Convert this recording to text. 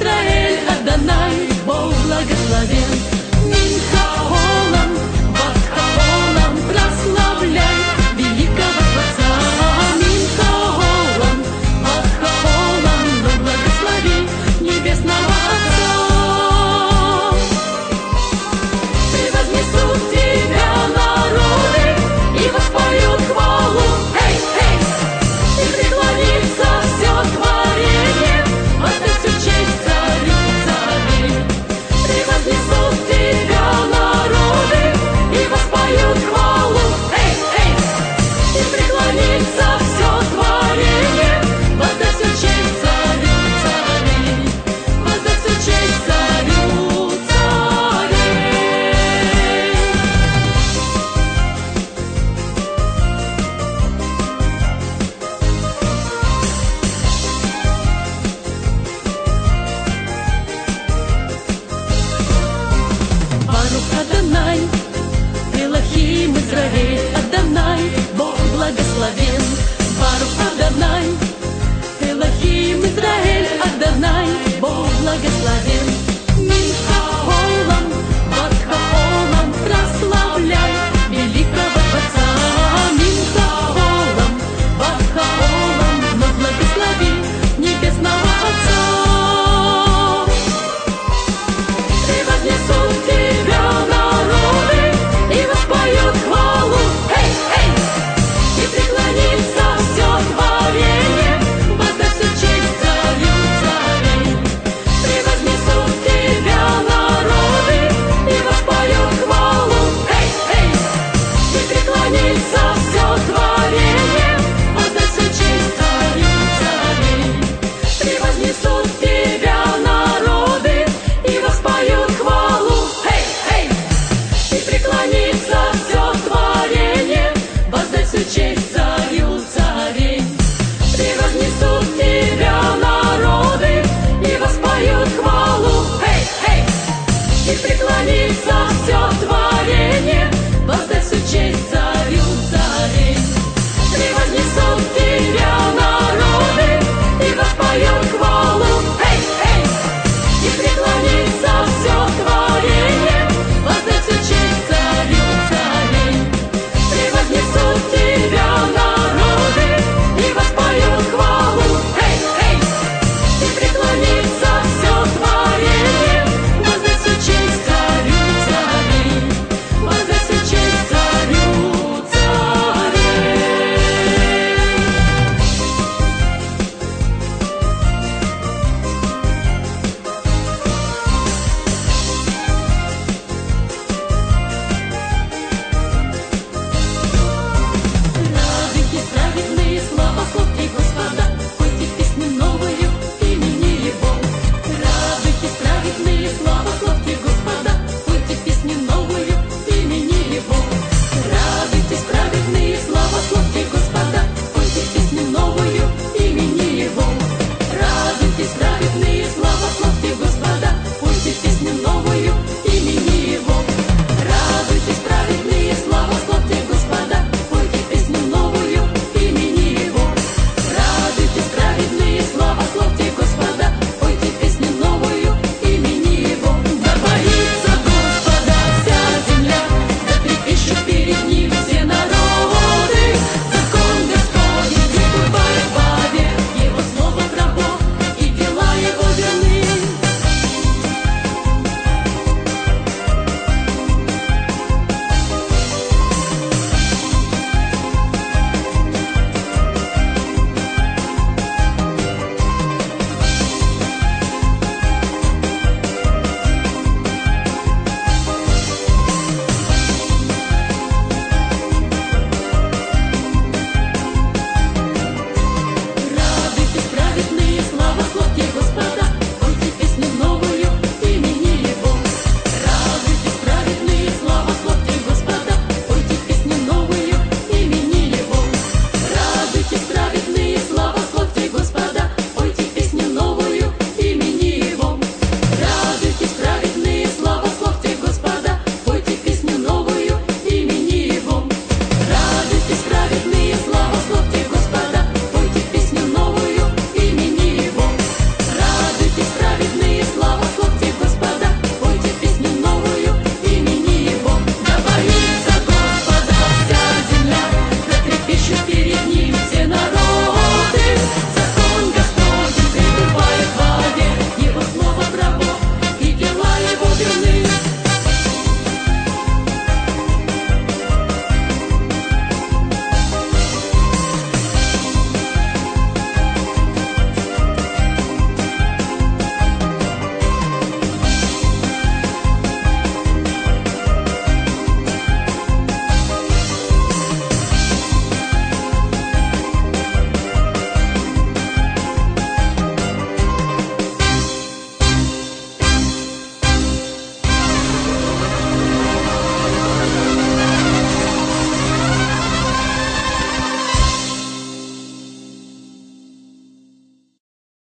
Израиль Адонай, Бог благословен. vida.